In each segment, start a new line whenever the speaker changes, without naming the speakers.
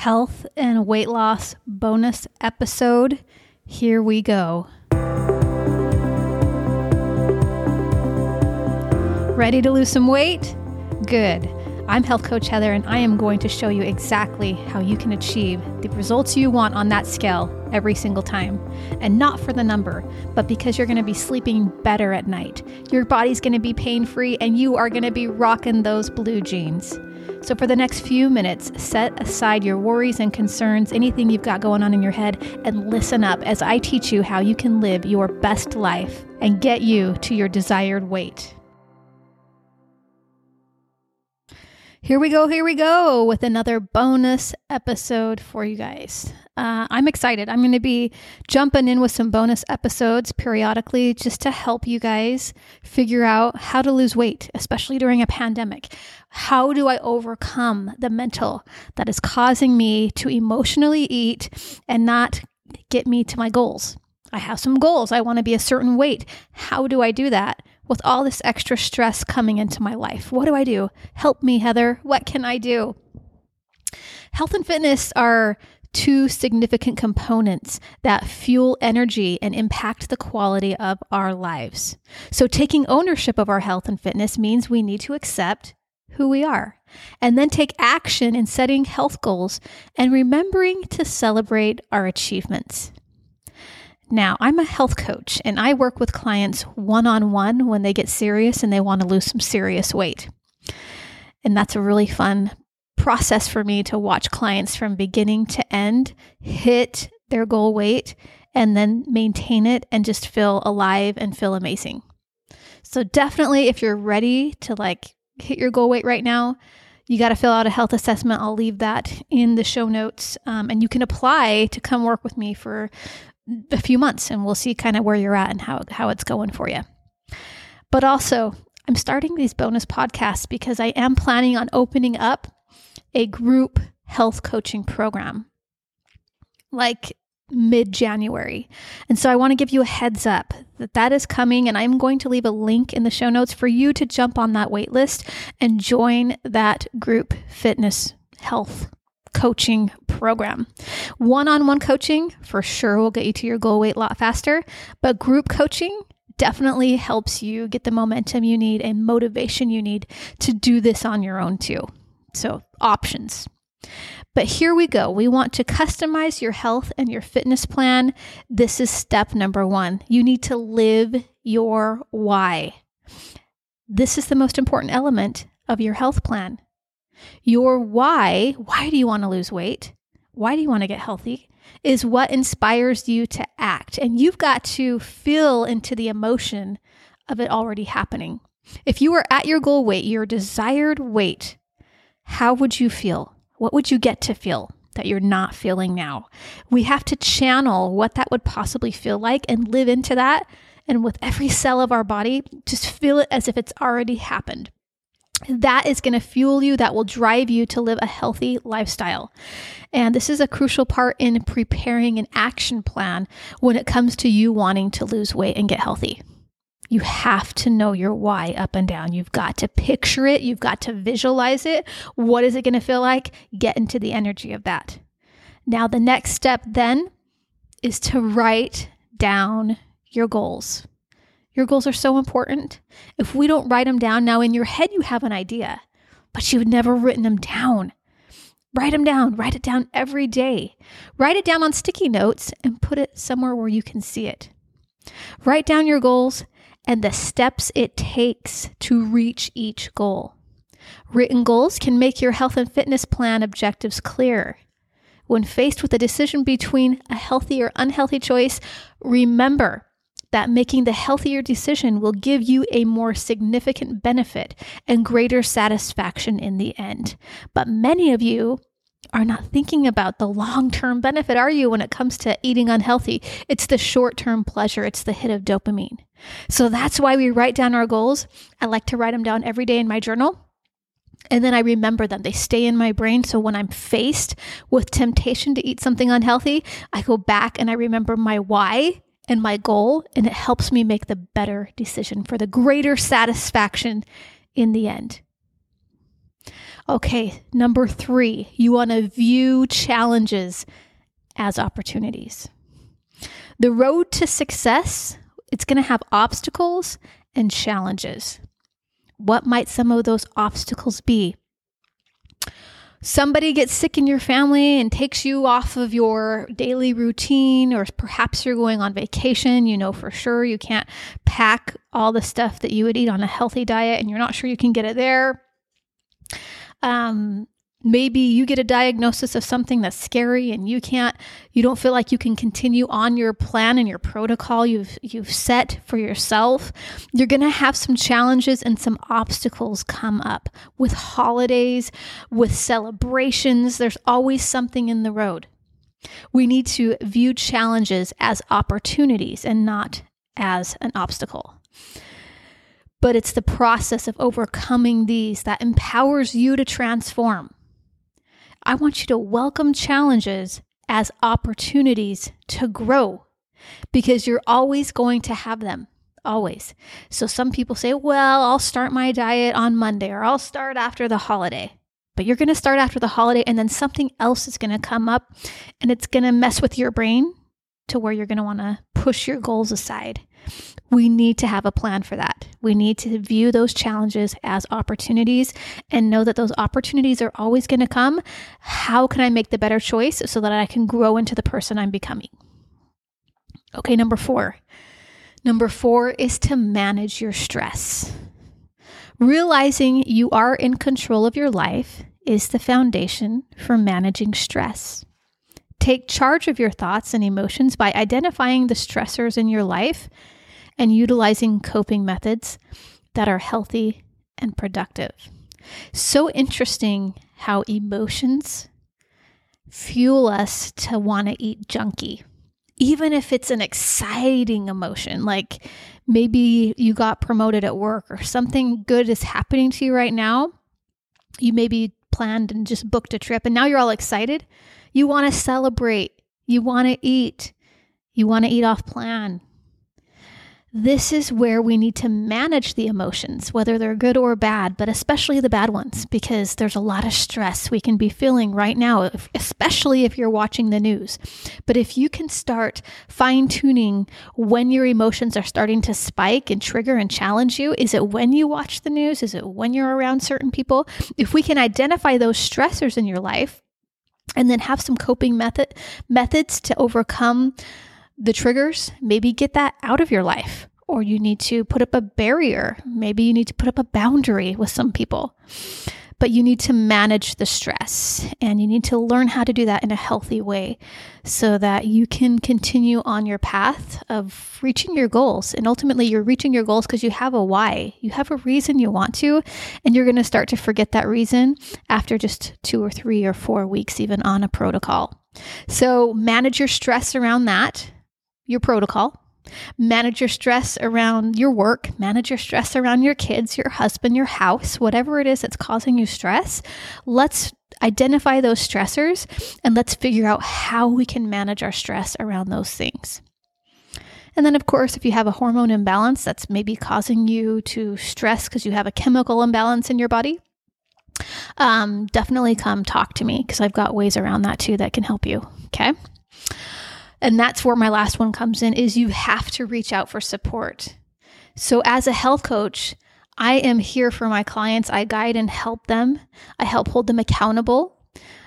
health and weight loss bonus episode. Here we go. Ready to lose some weight? Good. I'm Health Coach Heather, and I am going to show you exactly how you can achieve the results you want on that scale every single time. And not for the number, but because you're going to be sleeping better at night. Your body's going to be pain free, and you are going to be rocking those blue jeans. So, for the next few minutes, set aside your worries and concerns, anything you've got going on in your head, and listen up as I teach you how you can live your best life and get you to your desired weight. Here we go, here we go with another bonus episode for you guys. Uh, I'm excited. I'm going to be jumping in with some bonus episodes periodically just to help you guys figure out how to lose weight, especially during a pandemic. How do I overcome the mental that is causing me to emotionally eat and not get me to my goals? I have some goals. I want to be a certain weight. How do I do that? With all this extra stress coming into my life? What do I do? Help me, Heather. What can I do? Health and fitness are two significant components that fuel energy and impact the quality of our lives. So, taking ownership of our health and fitness means we need to accept who we are and then take action in setting health goals and remembering to celebrate our achievements. Now, I'm a health coach and I work with clients one on one when they get serious and they want to lose some serious weight. And that's a really fun process for me to watch clients from beginning to end hit their goal weight and then maintain it and just feel alive and feel amazing. So, definitely, if you're ready to like hit your goal weight right now, you got to fill out a health assessment. I'll leave that in the show notes. Um, and you can apply to come work with me for a few months and we'll see kind of where you're at and how, how it's going for you. But also, I'm starting these bonus podcasts because I am planning on opening up a group health coaching program like mid January. And so I want to give you a heads up that that is coming and I'm going to leave a link in the show notes for you to jump on that wait list and join that group fitness health coaching program. One on one coaching for sure will get you to your goal weight a lot faster, but group coaching definitely helps you get the momentum you need and motivation you need to do this on your own too. So, options. But here we go. We want to customize your health and your fitness plan. This is step number one. You need to live your why. This is the most important element of your health plan. Your why, why do you want to lose weight? Why do you want to get healthy? Is what inspires you to act. And you've got to feel into the emotion of it already happening. If you were at your goal weight, your desired weight, how would you feel? What would you get to feel that you're not feeling now? We have to channel what that would possibly feel like and live into that. And with every cell of our body, just feel it as if it's already happened that is going to fuel you, that will drive you to live a healthy lifestyle. And this is a crucial part in preparing an action plan when it comes to you wanting to lose weight and get healthy. You have to know your why up and down. You've got to picture it, you've got to visualize it. What is it going to feel like? Get into the energy of that. Now, the next step then is to write down your goals. Your goals are so important. If we don't write them down, now in your head you have an idea, but you've never written them down. Write them down. Write it down every day. Write it down on sticky notes and put it somewhere where you can see it. Write down your goals and the steps it takes to reach each goal. Written goals can make your health and fitness plan objectives clear. When faced with a decision between a healthy or unhealthy choice, remember that making the healthier decision will give you a more significant benefit and greater satisfaction in the end. But many of you are not thinking about the long term benefit, are you, when it comes to eating unhealthy? It's the short term pleasure, it's the hit of dopamine. So that's why we write down our goals. I like to write them down every day in my journal. And then I remember them. They stay in my brain. So when I'm faced with temptation to eat something unhealthy, I go back and I remember my why and my goal, and it helps me make the better decision for the greater satisfaction in the end. Okay, number three, you want to view challenges as opportunities. The road to success, it's going to have obstacles and challenges. What might some of those obstacles be? Somebody gets sick in your family and takes you off of your daily routine, or perhaps you're going on vacation. You know for sure you can't pack all the stuff that you would eat on a healthy diet, and you're not sure you can get it there. Um, maybe you get a diagnosis of something that's scary and you can't you don't feel like you can continue on your plan and your protocol you've you've set for yourself you're going to have some challenges and some obstacles come up with holidays with celebrations. There's always something in the road. We need to view challenges as opportunities and not as an obstacle. But it's the process of overcoming these that empowers you to transform. I want you to welcome challenges as opportunities to grow because you're always going to have them. Always. So some people say, well, I'll start my diet on Monday or I'll start after the holiday. But you're going to start after the holiday and then something else is going to come up and it's going to mess with your brain to where you're going to want to push your goals aside. We need to have a plan for that. We need to view those challenges as opportunities and know that those opportunities are always going to come. How can I make the better choice so that I can grow into the person I'm becoming? Okay, number four. Number four is to manage your stress. Realizing you are in control of your life is the foundation for managing stress. Take charge of your thoughts and emotions by identifying the stressors in your life and utilizing coping methods that are healthy and productive. So interesting how emotions fuel us to want to eat junky, even if it's an exciting emotion, like maybe you got promoted at work or something good is happening to you right now. You maybe planned and just booked a trip and now you're all excited. You want to celebrate. You want to eat. You want to eat off plan. This is where we need to manage the emotions, whether they're good or bad, but especially the bad ones, because there's a lot of stress we can be feeling right now, especially if you're watching the news. But if you can start fine tuning when your emotions are starting to spike and trigger and challenge you, is it when you watch the news? Is it when you're around certain people? If we can identify those stressors in your life, and then have some coping method methods to overcome the triggers maybe get that out of your life or you need to put up a barrier maybe you need to put up a boundary with some people but you need to manage the stress and you need to learn how to do that in a healthy way so that you can continue on your path of reaching your goals. And ultimately, you're reaching your goals because you have a why, you have a reason you want to, and you're going to start to forget that reason after just two or three or four weeks, even on a protocol. So, manage your stress around that, your protocol. Manage your stress around your work, manage your stress around your kids, your husband, your house, whatever it is that's causing you stress. Let's identify those stressors and let's figure out how we can manage our stress around those things. And then, of course, if you have a hormone imbalance that's maybe causing you to stress because you have a chemical imbalance in your body, um, definitely come talk to me because I've got ways around that too that can help you. Okay. And that's where my last one comes in is you have to reach out for support. So as a health coach, I am here for my clients. I guide and help them. I help hold them accountable.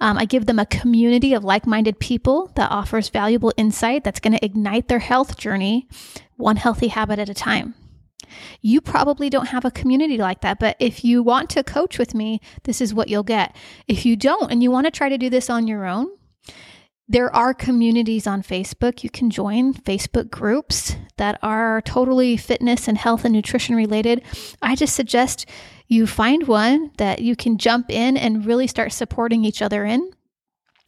Um, I give them a community of like minded people that offers valuable insight that's going to ignite their health journey one healthy habit at a time. You probably don't have a community like that, but if you want to coach with me, this is what you'll get. If you don't and you want to try to do this on your own, there are communities on Facebook. You can join Facebook groups that are totally fitness and health and nutrition related. I just suggest you find one that you can jump in and really start supporting each other in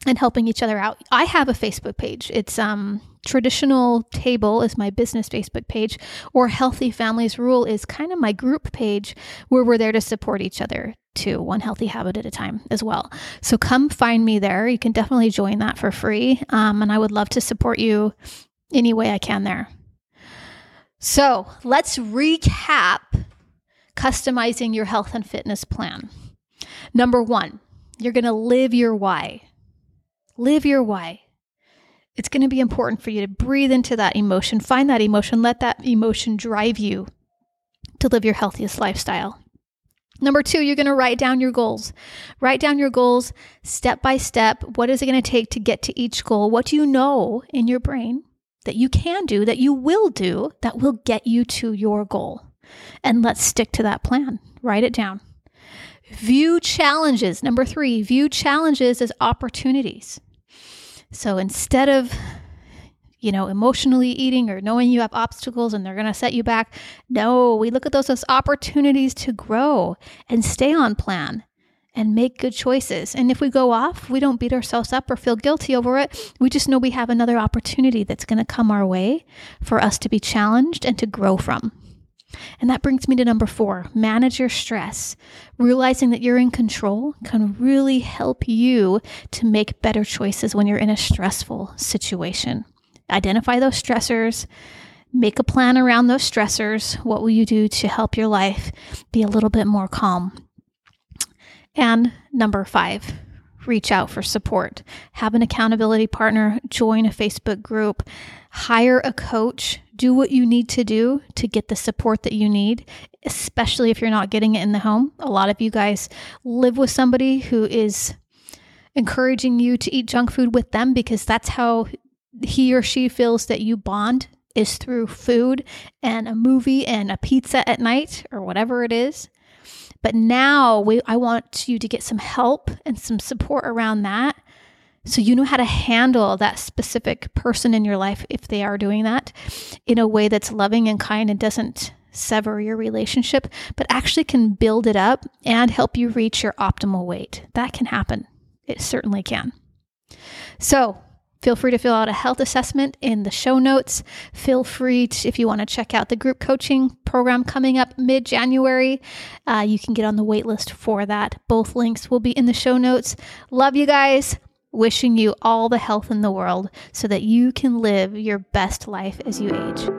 and helping each other out. I have a Facebook page. It's um traditional table is my business Facebook page or healthy families rule is kind of my group page where we're there to support each other to one healthy habit at a time as well. So come find me there. You can definitely join that for free. Um, and I would love to support you any way I can there. So let's recap customizing your health and fitness plan. Number one, you're going to live your why. Live your why. It's going to be important for you to breathe into that emotion, find that emotion, let that emotion drive you to live your healthiest lifestyle. Number two, you're going to write down your goals. Write down your goals step by step. What is it going to take to get to each goal? What do you know in your brain that you can do, that you will do, that will get you to your goal? And let's stick to that plan. Write it down. View challenges. Number three, view challenges as opportunities. So instead of you know, emotionally eating or knowing you have obstacles and they're going to set you back. No, we look at those as opportunities to grow and stay on plan and make good choices. And if we go off, we don't beat ourselves up or feel guilty over it. We just know we have another opportunity that's going to come our way for us to be challenged and to grow from. And that brings me to number four manage your stress. Realizing that you're in control can really help you to make better choices when you're in a stressful situation. Identify those stressors, make a plan around those stressors. What will you do to help your life be a little bit more calm? And number five, reach out for support. Have an accountability partner, join a Facebook group, hire a coach, do what you need to do to get the support that you need, especially if you're not getting it in the home. A lot of you guys live with somebody who is encouraging you to eat junk food with them because that's how he or she feels that you bond is through food and a movie and a pizza at night or whatever it is. But now we, I want you to get some help and some support around that so you know how to handle that specific person in your life if they are doing that in a way that's loving and kind and doesn't sever your relationship, but actually can build it up and help you reach your optimal weight. That can happen. It certainly can. So, Feel free to fill out a health assessment in the show notes. Feel free to, if you want to check out the group coaching program coming up mid January, uh, you can get on the wait list for that. Both links will be in the show notes. Love you guys. Wishing you all the health in the world so that you can live your best life as you age.